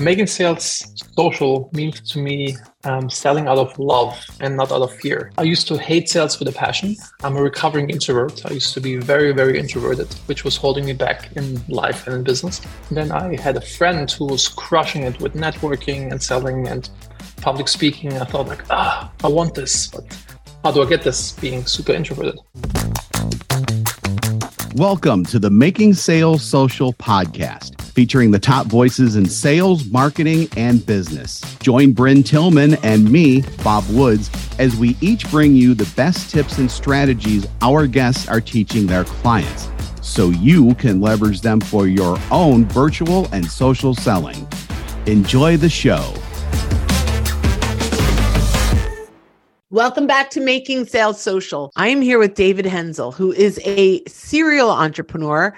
Making sales social means to me um, selling out of love and not out of fear. I used to hate sales with a passion. I'm a recovering introvert. I used to be very, very introverted, which was holding me back in life and in business. Then I had a friend who was crushing it with networking and selling and public speaking. I thought like, ah, I want this, but how do I get this being super introverted? Welcome to the Making Sales Social podcast featuring the top voices in sales, marketing, and business. Join Brynne Tillman and me, Bob Woods, as we each bring you the best tips and strategies our guests are teaching their clients so you can leverage them for your own virtual and social selling. Enjoy the show. Welcome back to Making Sales Social. I am here with David Henzel, who is a serial entrepreneur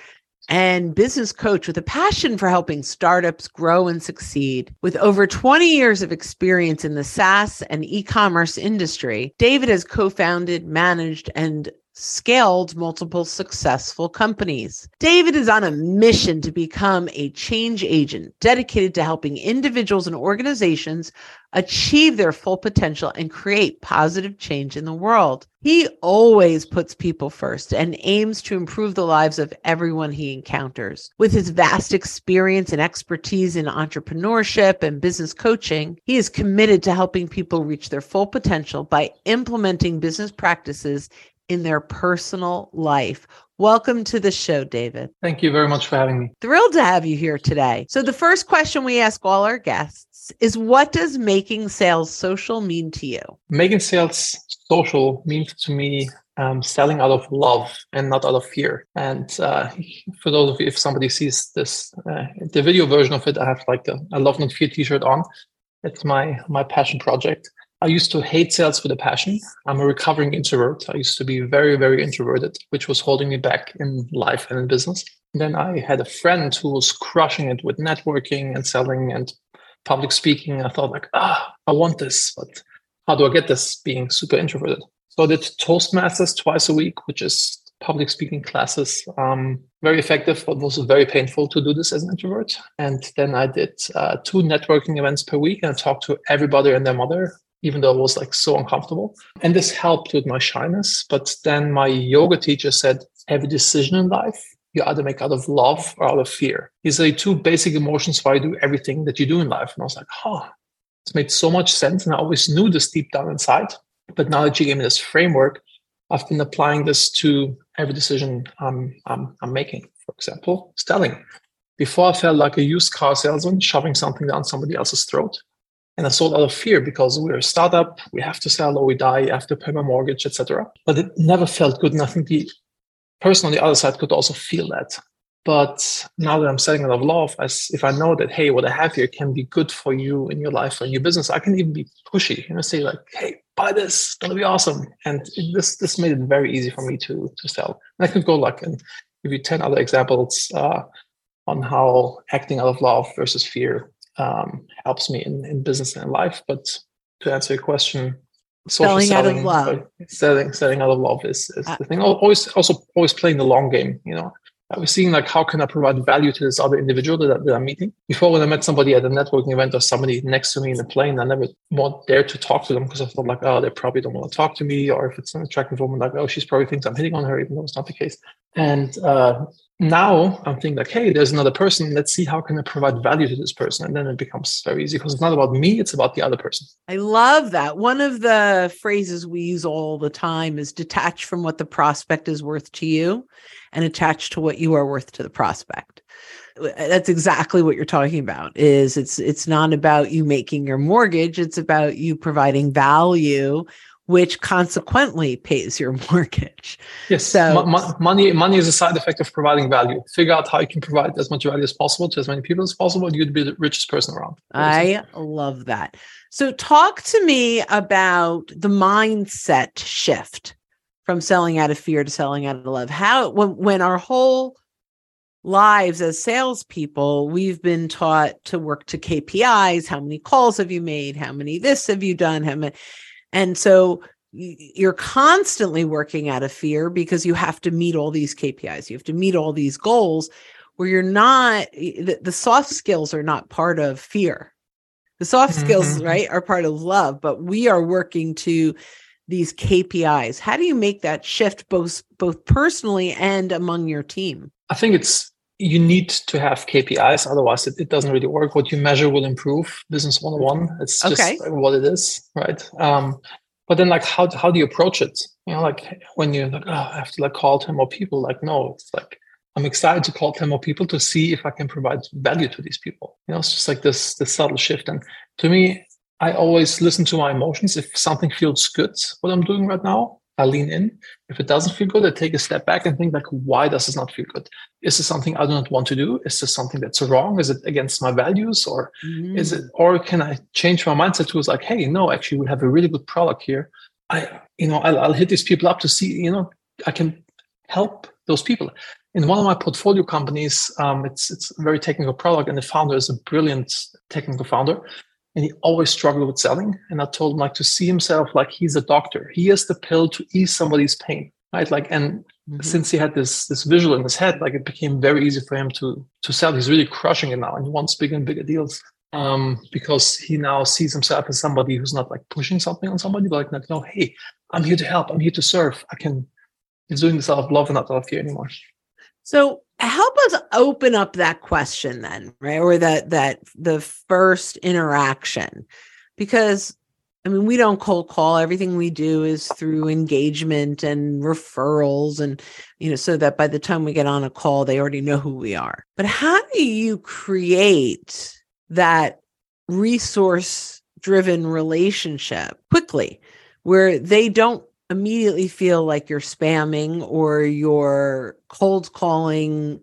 and business coach with a passion for helping startups grow and succeed. With over 20 years of experience in the SaaS and e commerce industry, David has co founded, managed, and scaled multiple successful companies. David is on a mission to become a change agent dedicated to helping individuals and organizations achieve their full potential and create positive change in the world. He always puts people first and aims to improve the lives of everyone he encounters. With his vast experience and expertise in entrepreneurship and business coaching, he is committed to helping people reach their full potential by implementing business practices in their personal life. Welcome to the show, David. Thank you very much for having me. Thrilled to have you here today. So, the first question we ask all our guests is What does making sales social mean to you? Making sales social means to me um, selling out of love and not out of fear. And uh, for those of you, if somebody sees this, uh, the video version of it, I have like a, a love not fear t-shirt on. It's my my passion project. I used to hate sales with a passion. I'm a recovering introvert. I used to be very, very introverted, which was holding me back in life and in business. Then I had a friend who was crushing it with networking and selling and public speaking. I thought like, ah, I want this, but how do I get this being super introverted? So I did Toastmasters twice a week, which is public speaking classes. Um, very effective, but was very painful to do this as an introvert. And then I did uh, two networking events per week and I talked to everybody and their mother even though it was like so uncomfortable. And this helped with my shyness. But then my yoga teacher said, every decision in life, you either make out of love or out of fear. These are two basic emotions why you do everything that you do in life. And I was like, oh, it's made so much sense. And I always knew this deep down inside. But now that you gave me this framework, I've been applying this to every decision I'm, I'm, I'm making. For example, selling. Before I felt like a used car salesman shoving something down somebody else's throat. And I sold out of fear because we're a startup, we have to sell or we die, I have pay my mortgage, etc. But it never felt good. And I think the person on the other side could also feel that. But now that I'm selling out of love, as if I know that, hey, what I have here can be good for you in your life or in your business, I can even be pushy, know, say like, hey, buy this, it's gonna be awesome. And this this made it very easy for me to to sell. And I could go like and give you 10 other examples uh, on how acting out of love versus fear um, helps me in, in business and in life. But to answer your question, social selling, selling out of love, selling, selling out of love is, is uh, the thing. Always, also always playing the long game. You know, I was seeing like how can I provide value to this other individual that, that I'm meeting. Before, when I met somebody at a networking event or somebody next to me in the plane, I never want dare to talk to them because I thought like, oh, they probably don't want to talk to me, or if it's an attractive woman, like, oh, she's probably thinks I'm hitting on her, even though it's not the case. And uh, now I'm thinking like, hey, there's another person. Let's see how can I provide value to this person, and then it becomes very easy because it's not about me; it's about the other person. I love that. One of the phrases we use all the time is detach from what the prospect is worth to you, and attach to what you are worth to the prospect. Uh, that's exactly what you're talking about. Is it's it's not about you making your mortgage; it's about you providing value which consequently pays your mortgage. Yes. So money money is a side effect of providing value. Figure out how you can provide as much value as possible to as many people as possible. You'd be the richest person around. I love that. So talk to me about the mindset shift from selling out of fear to selling out of love. How when when our whole lives as salespeople, we've been taught to work to KPIs. How many calls have you made? How many this have you done? How many and so you're constantly working out of fear because you have to meet all these KPIs, you have to meet all these goals. where you're not the, the soft skills are not part of fear. The soft mm-hmm. skills, right, are part of love, but we are working to these KPIs. How do you make that shift both both personally and among your team? I think it's you need to have KPIs, otherwise it, it doesn't really work. What you measure will improve. Business 101. It's just okay. what it is, right? Um, but then like how how do you approach it? You know, like when you're like, oh, I have to like call 10 more people, like no, it's like I'm excited to call 10 more people to see if I can provide value to these people. You know, it's just like this this subtle shift. And to me, I always listen to my emotions. If something feels good, what I'm doing right now, I lean in. If it doesn't feel good, I take a step back and think like, why does this not feel good? Is this something I do not want to do? Is this something that's wrong? Is it against my values? Or mm-hmm. is it, or can I change my mindset to like, hey, no, actually we have a really good product here. I, you know, I'll, I'll hit these people up to see, you know, I can help those people. In one of my portfolio companies, um, it's it's a very technical product, and the founder is a brilliant technical founder and he always struggled with selling. And I told him like to see himself like he's a doctor. He has the pill to ease somebody's pain, right? Like, and mm-hmm. since he had this this visual in his head, like it became very easy for him to to sell. He's really crushing it now, and he wants bigger and bigger deals um, because he now sees himself as somebody who's not like pushing something on somebody, but like, no, hey, I'm here to help. I'm here to serve. I can. He's doing this out of love and not out of fear anymore. So help us open up that question then, right? Or that that the first interaction. Because I mean, we don't cold call. Everything we do is through engagement and referrals and you know, so that by the time we get on a call, they already know who we are. But how do you create that resource driven relationship quickly where they don't immediately feel like you're spamming or you're cold calling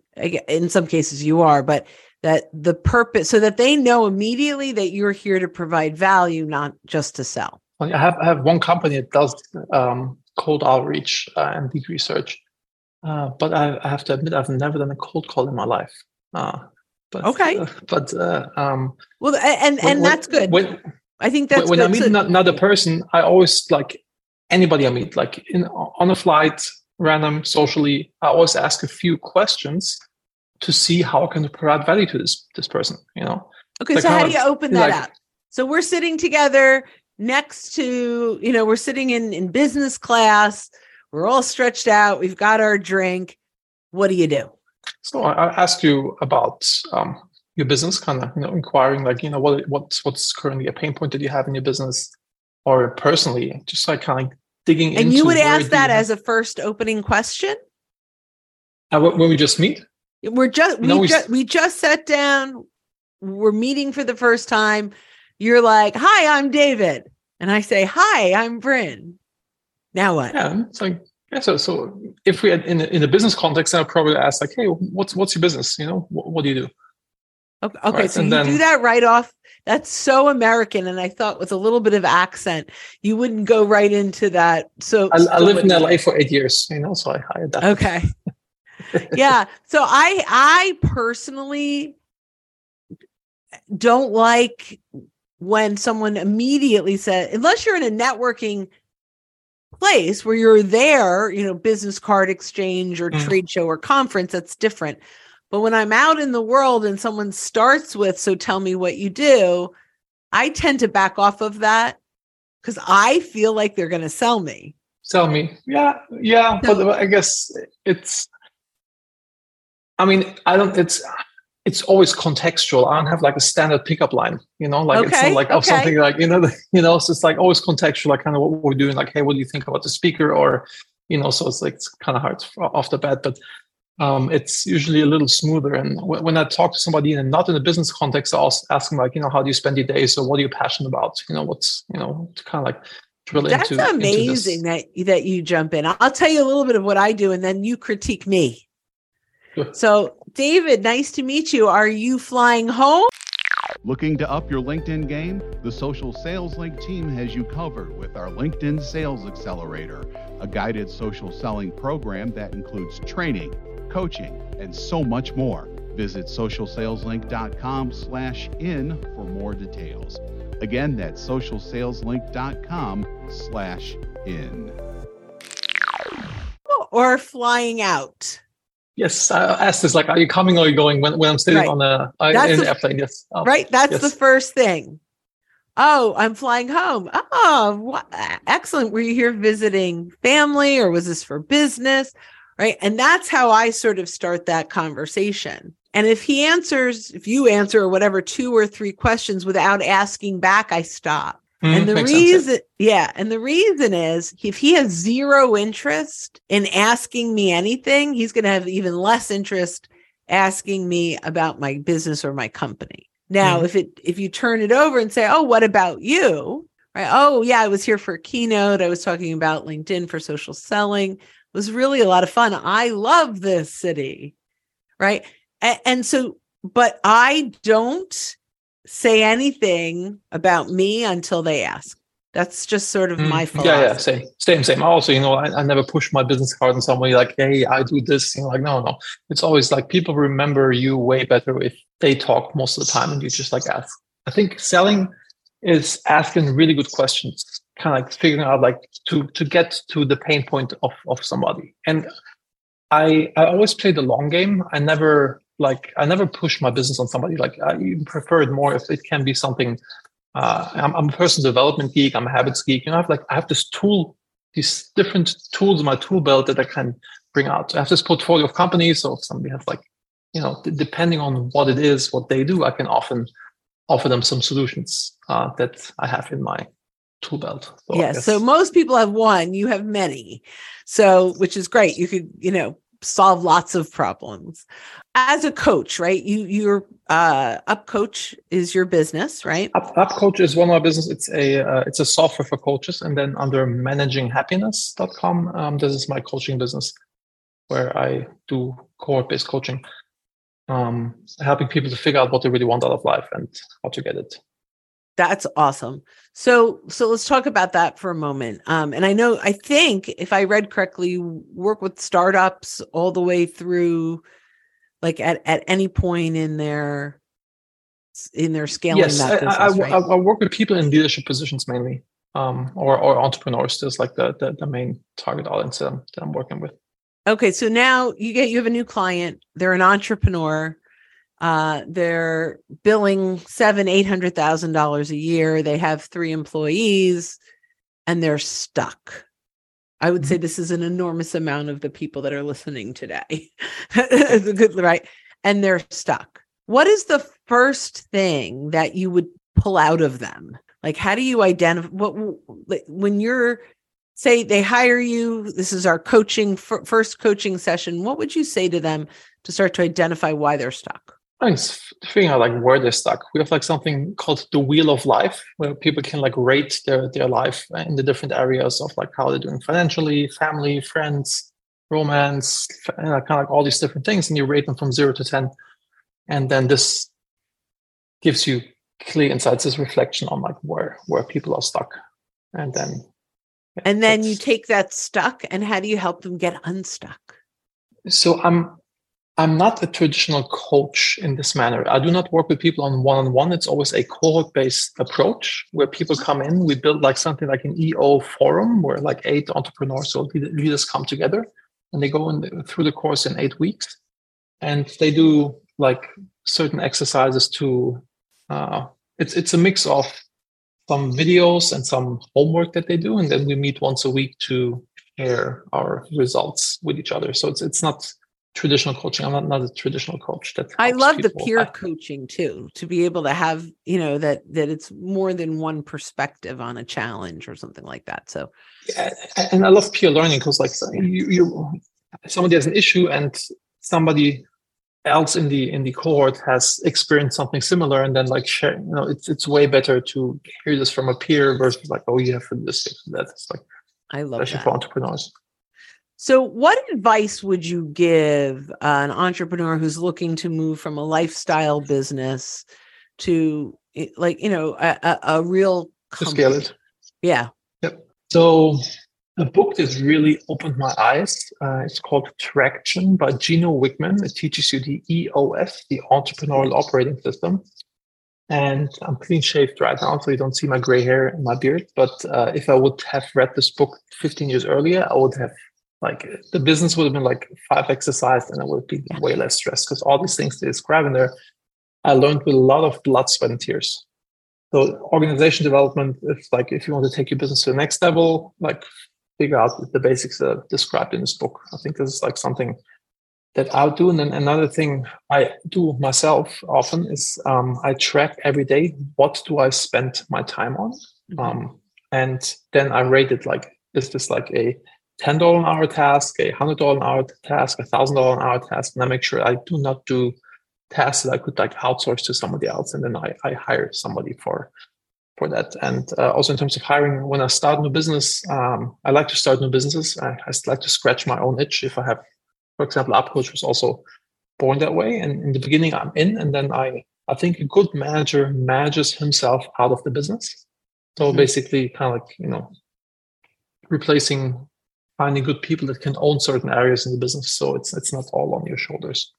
in some cases you are but that the purpose so that they know immediately that you're here to provide value not just to sell. I have, I have one company that does um, cold outreach uh, and deep research. Uh, but I, I, have to admit i've never done a cold call in my life. Uh, but okay. uh, but uh, um, well and and when, that's good. when, I think that's when good. I meet so, another person, I always like anybody I meet, like in, on a flight, random, socially, I always ask a few questions to see how I can provide value to this this person. You know. Okay, like so how do you open that like, up? So we're sitting together next to, you know, we're sitting in in business class. We're all stretched out. We've got our drink. What do you do? So I, I ask you about um, your business, kind of, you know, inquiring like, you know, what what's what's currently a pain point that you have in your business or personally, just like kind of digging into and you would ask that as a first opening question? Uh, when we just meet? We're just we, we, just we just sat down. We're meeting for the first time. You're like, "Hi, I'm David," and I say, "Hi, I'm Brynne." Now what? Yeah, it's like yeah. So so if we had in a, in a business context, I'd probably ask like, "Hey, what's what's your business? You know, what, what do you do?" Okay, okay right? so and you then, do that right off that's so American. And I thought with a little bit of accent, you wouldn't go right into that. So I, I lived in LA for eight years, you know, so I hired that. Okay. yeah. So I I personally don't like when someone immediately said, unless you're in a networking place where you're there, you know, business card exchange or mm. trade show or conference, that's different. But when I'm out in the world and someone starts with, so tell me what you do, I tend to back off of that because I feel like they're going to sell me. Sell me. Yeah. Yeah. So, but I guess it's, I mean, I don't, it's, it's always contextual. I don't have like a standard pickup line, you know, like okay, it's not like oh, okay. something like, you know, you know, so it's like always contextual, like kind of what we're doing. Like, Hey, what do you think about the speaker? Or, you know, so it's like, it's kind of hard off the bat, but um, it's usually a little smoother. And w- when I talk to somebody and not in a business context, I also ask them like, you know, how do you spend your days? or what are you passionate about? You know, what's, you know, to kind of like drill That's into. That's amazing into that that you jump in. I'll tell you a little bit of what I do, and then you critique me. Sure. So, David, nice to meet you. Are you flying home? Looking to up your LinkedIn game? The Social Sales Link team has you covered with our LinkedIn Sales Accelerator, a guided social selling program that includes training coaching, and so much more. Visit socialsaleslink.com slash in for more details. Again, that's socialsaleslink.com slash in. Or flying out. Yes, I asked this like, are you coming or are you going when, when I'm sitting Right. on a uh, That's in the- the airplane? Yes. Oh, right? That's the first thing. Oh, I'm flying home. Oh, wha- excellent. Were you here visiting family or was this for business? Right. And that's how I sort of start that conversation. And if he answers, if you answer or whatever, two or three questions without asking back, I stop. Mhm, and the makes sense, yeah. reason, yeah. And the reason is if he has zero interest in asking me anything, he's going to have even less interest asking me about my business or my company. Now, Mhm. if it if you turn it over and say, "Oh, what about you?" Right? Oh, yeah, I was here for a keynote. I was talking about LinkedIn for social selling. It was really a lot of fun. I love this city. Right? A- and so but I don't say anything about me until they ask. That's just sort of Mm, my philosophy. Yeah, yeah, same, same, same. Also, you know, I, I never push my business card on somebody like, hey, I do this. You know, like, no, no. It's always like people remember you way better if they talk most of the time and you just like ask. I think selling is asking really good questions, kind of like figuring out like to to get to the pain point of of somebody. And I I always play the long game. I never like I never push my business on somebody. Like I prefer it more if it can be something uh, I'm, I'm a personal development geek. I'm a habits geek. You know, I have like I have this tool, these different tools in my tool belt that I can bring out. I have this portfolio of companies. So if somebody has like, you know, d- depending on what it is, what they do, I can often offer them some solutions uh, that I have in my tool belt. So yeah. So most people have one, you have many. So, which is great. You could, you know, solve lots of problems. As a coach, right? You your uh UpCoach is your business, right? Up, UpCoach is one of our business. It's a uh, it's a software for coaches, and then under managinghappiness.com, um, this is my coaching business, where I do cohort based coaching, um, helping people to figure out what they really want out of life and how to get it. That's awesome. So so let's talk about that for a moment. Um and I know I think if I read correctly, you work with startups all the way through like at at any point in their in their scaling yes, that I, I, business, I, right? I work with people in leadership positions mainly, um, or or entrepreneurs. There's like the, the the main target audience that I'm, that I'm working with. Okay, so now you get you have a new client. They're an entrepreneur. Uh, they're billing seven, eight hundred thousand dollars a year. They have three employees, and they're stuck. I would say this is an enormous amount of the people that are listening today. Good, right? And they're stuck. What is the first thing that you would pull out of them? Like, how do you identify what when you're say they hire you? This is our coaching fir- first coaching session. What would you say to them to start to identify why they're stuck? I think it's figuring out like where they're stuck. We have like something called the wheel of life, where people can like rate their their life in the different areas of like how they're doing financially, family, friends, romance, you kind of like all these different things, and you rate them from zero to ten, and then this gives you clear insights, this reflection on like where where people are stuck, and then yeah, And then you take that stuck, and how do you help them get unstuck? so i'm i'm not a traditional coach in this manner. I do not work with people on one-on-one. It's always a cohort based approach where people come in. We build like something like an eo forum where like eight entrepreneurs or leaders come together and they go in through the course in eight weeks. And they do like certain exercises to uh, it's it's a mix of some videos and some homework that they do. And then we meet once a week to share our results with each other. So it's it's not traditional coaching. I'm not, not a traditional coach. That I love the peer I- coaching too, to be able to have, you know, that that it's more than one perspective on a challenge or something like that. So Yeah, and I love peer learning because like you, you somebody has an issue and somebody else in the in the cohort has experienced something similar and then like share you know it's it's way better to hear this from a peer versus like oh you have to do this that it's like I love especially that. for entrepreneurs So, what advice would you give uh, an entrepreneur who's looking to move from a lifestyle business to, like, you know, a, a, real to scale it Yeah. Yep. So a book that really opened my eyes. Uh, it's called Traction by Gino Wickman. It teaches you the EOS, the Entrepreneurial Operating System. And I'm clean shaved right now, so you don't see my gray hair and my beard. But uh, if I would have read this book 15 years earlier, I would have like the business would have been like five exercise and I would be way less stressed because all these things they describe in there, I learned with a lot of blood, sweat, and tears. So organization development, if like if you want to take your business to the next level, like figure out the basics that are described in this book. I think this is like something that I'll do. And then another thing I do myself often is um, I track every day what do I spend my time on, mm-hmm. um, and then I rate it like is this like a ten dollar an hour task, a hundred dollar an hour task, a thousand dollar an hour task, and I make sure I do not do tasks that I could like outsource to somebody else, and then I, I hire somebody for for that. And uh, also in terms of hiring, when I start new business, um, I like to start new businesses. I, I like to scratch my own itch. If I have, for example, UpCoach was also born that way. And in the beginning, I'm in, and then I I think a good manager manages himself out of the business. So mm-hmm. basically, kind of like you know, replacing finding good people that can own certain areas in the business. So it's it's not all on your shoulders.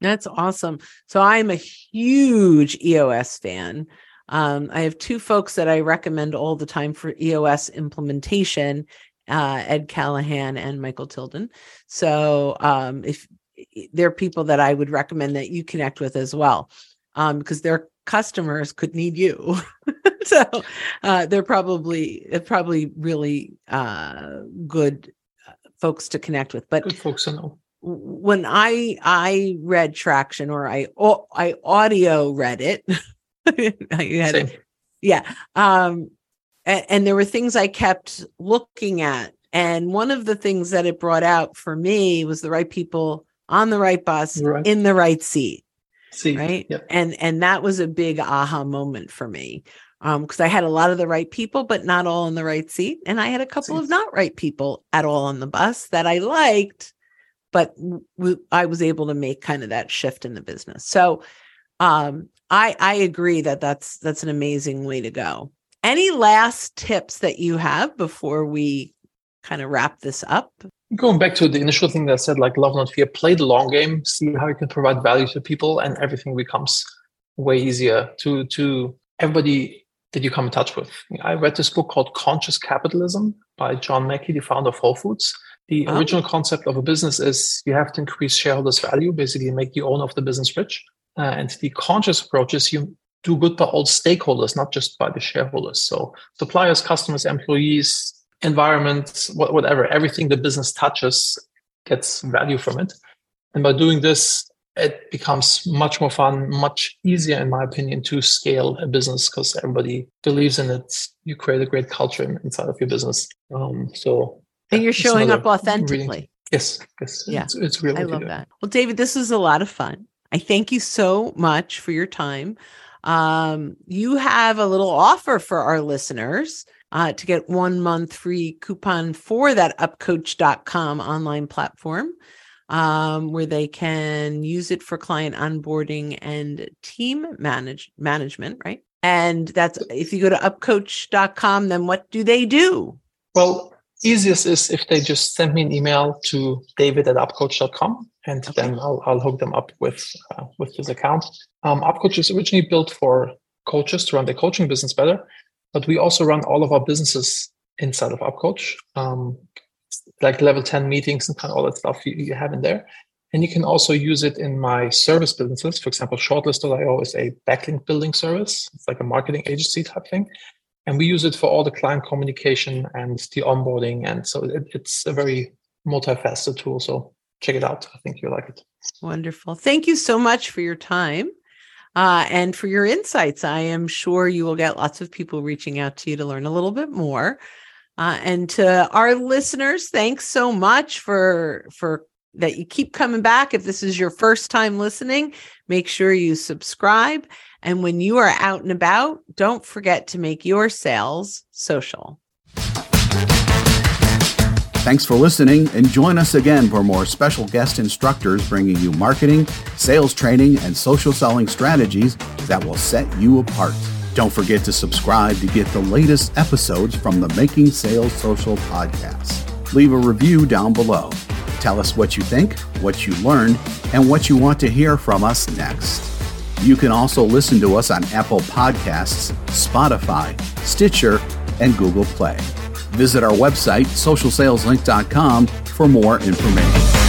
That's awesome. So I'm a huge EOS fan. Um, I have two folks that I recommend all the time for EOS implementation uh, Ed Callahan and Michael Tilden. So um, if they're people that I would recommend that you connect with as well, um, because their customers could need you. so uh, they're probably probably really uh, good uh, folks to connect with. But good folks to know when I I read Traction or I I audio read it, had, yeah, um, and, and, there were things I kept looking at, and one of the things that it brought out for me was the right people on the right bus right. in the right seat, seat. right, yep. and and that was a big aha moment for me because um, I had a lot of the right people, but not all in the right seat. And I had a couple of not right people at all on the bus that I liked, but w- I was able to make kind of that shift in the business. So um, I I agree that that's that's an amazing way to go. Any last tips that you have before we kind of wrap this up? Going back to the initial thing that I said, like love not fear, play the long game, see how you can provide value to people, and everything becomes way easier to to everybody that you come in touch with. I read this book called Conscious Capitalism by John Mackey, the founder of Whole Foods. The original concept of a business is you have to increase shareholders' value, basically make the owner of the business rich. Uh, and the conscious approach is you do good by all stakeholders, not just by the shareholders. So suppliers, customers, employees, environment, whatever, everything the business touches gets value from it. And by doing this, it becomes much more fun, much easier, in my opinion, to scale a business because everybody believes in it. You create a great culture inside of your business. Um, so and you're showing up authentically. Really, yes, yes. Yeah. It's, it's really I love that. Well, David, this is a lot of fun. I thank you so much for your time. Um, you have a little offer for our listeners uh, to get one month free coupon for that upcoach.com online platform um, where they can use it for client onboarding and team manage management, right? And that's if you go to upcoach.com, then what do they do? Well, easiest is if they just send me an email to david at upcoach.com and okay. then I'll, I'll hook them up with uh, with this account. Um, UpCoach is originally built for coaches to run their coaching business better, but we also run all of our businesses inside of UpCoach, um, like level 10 meetings and kind of all that stuff you, you have in there. And you can also use it in my service businesses. For example, Shortlist.io is a backlink building service. It's like a marketing agency type thing. And we use it for all the client communication and the onboarding. And so it, it's a very multifaceted tool. So check it out. I think you'll like it. Wonderful. Thank you so much for your time uh, and for your insights i am sure you will get lots of people reaching out to you to learn a little bit more. Uh, and to our listeners thanks so much for for that you keep coming back. If this is your first time listening make sure you subscribe. And when you are out and about, don't forget to make your sales social. Thanks for listening and join us again for more special guest instructors bringing you marketing, sales training, and social selling strategies that will set you apart. Don't forget to subscribe to get the latest episodes from the Making Sales Social podcast. Leave a review down below. Tell us what you think, what you learned, and what you want to hear from us next. You can also listen to us on Apple Podcasts, Spotify, Stitcher, and Google Play. Visit our website, socialsaleslink.com, for more information.